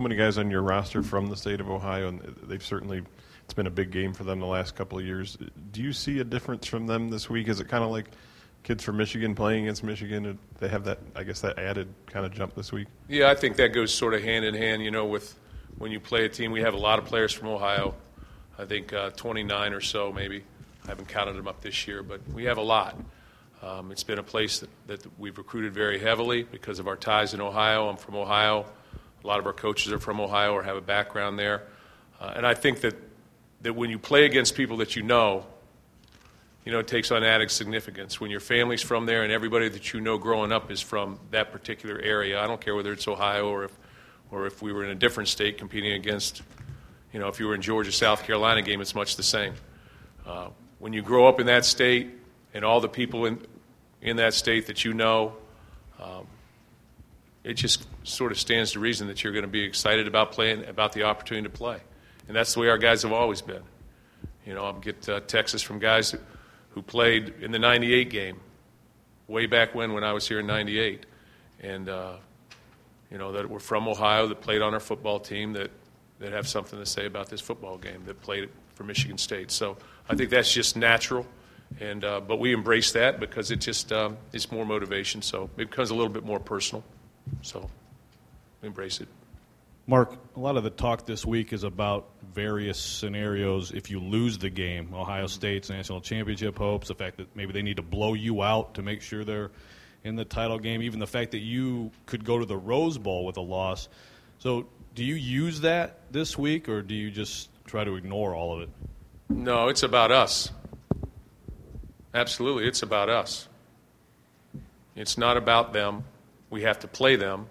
So many guys on your roster from the state of Ohio, and they've certainly it's been a big game for them the last couple of years. Do you see a difference from them this week? Is it kind of like kids from Michigan playing against Michigan? They have that, I guess, that added kind of jump this week. Yeah, I think that goes sort of hand in hand. You know, with when you play a team, we have a lot of players from Ohio. I think uh, 29 or so, maybe. I haven't counted them up this year, but we have a lot. Um, it's been a place that, that we've recruited very heavily because of our ties in Ohio. I'm from Ohio. A lot of our coaches are from Ohio or have a background there. Uh, and I think that that when you play against people that you know, you know, it takes on added significance. When your family's from there and everybody that you know growing up is from that particular area, I don't care whether it's Ohio or if, or if we were in a different state competing against, you know, if you were in Georgia, South Carolina game, it's much the same. Uh, when you grow up in that state and all the people in, in that state that you know, um, it just sort of stands to reason that you're going to be excited about playing, about the opportunity to play and that's the way our guys have always been. You know, I get uh, texts from guys who, who played in the '98 game, way back when when I was here in '98, and uh, you know that were from Ohio that played on our football team that that have something to say about this football game that played for Michigan State. So I think that's just natural. And, uh, but we embrace that because it just um, it's more motivation. So it becomes a little bit more personal. So embrace it. Mark, a lot of the talk this week is about various scenarios if you lose the game. Ohio State's national championship hopes, the fact that maybe they need to blow you out to make sure they're in the title game, even the fact that you could go to the Rose Bowl with a loss. So, do you use that this week, or do you just try to ignore all of it? No, it's about us. Absolutely, it's about us. It's not about them. We have to play them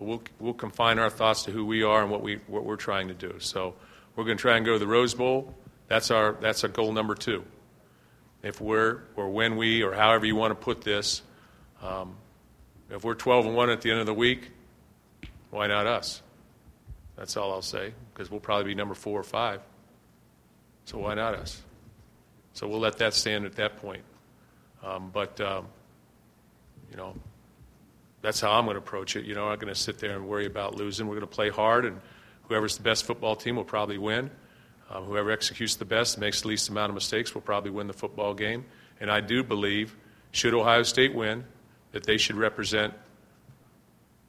we'll, we'll confine our thoughts to who we are and what, we, what we're trying to do. So we're going to try and go to the Rose Bowl. That's our, that's our goal number two. If we're, or when we, or however you want to put this, um, if we're 12 and 1 at the end of the week, why not us? That's all I'll say, because we'll probably be number four or five. So why not us? So we'll let that stand at that point. Um, but, um, you know, that's how I'm going to approach it. You know, I'm not going to sit there and worry about losing. We're going to play hard, and whoever's the best football team will probably win. Um, whoever executes the best, and makes the least amount of mistakes, will probably win the football game. And I do believe, should Ohio State win, that they should represent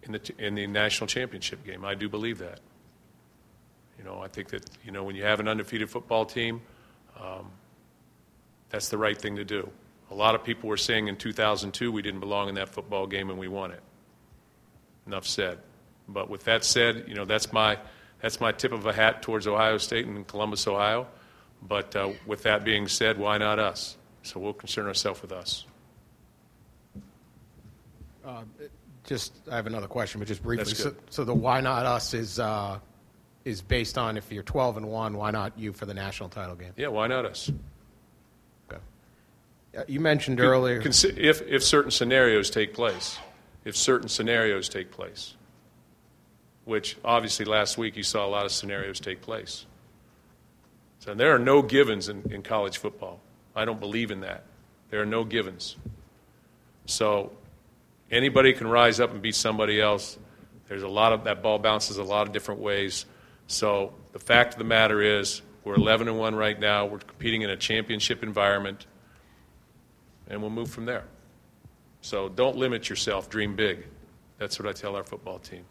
in the, in the national championship game. I do believe that. You know, I think that, you know, when you have an undefeated football team, um, that's the right thing to do. A lot of people were saying in 2002 we didn't belong in that football game and we won it. Enough said. But with that said, you know, that's my, that's my tip of a hat towards Ohio State and Columbus, Ohio. But uh, with that being said, why not us? So we'll concern ourselves with us. Uh, just, I have another question, but just briefly. So, so, the why not us is uh, is based on if you're 12 and one, why not you for the national title game? Yeah, why not us? You mentioned earlier. If, if certain scenarios take place, if certain scenarios take place, which obviously last week you saw a lot of scenarios take place. So there are no givens in, in college football. I don't believe in that. There are no givens. So anybody can rise up and beat somebody else. There's a lot of that ball bounces a lot of different ways. So the fact of the matter is, we're 11 and 1 right now. We're competing in a championship environment and we'll move from there. So don't limit yourself, dream big. That's what I tell our football team.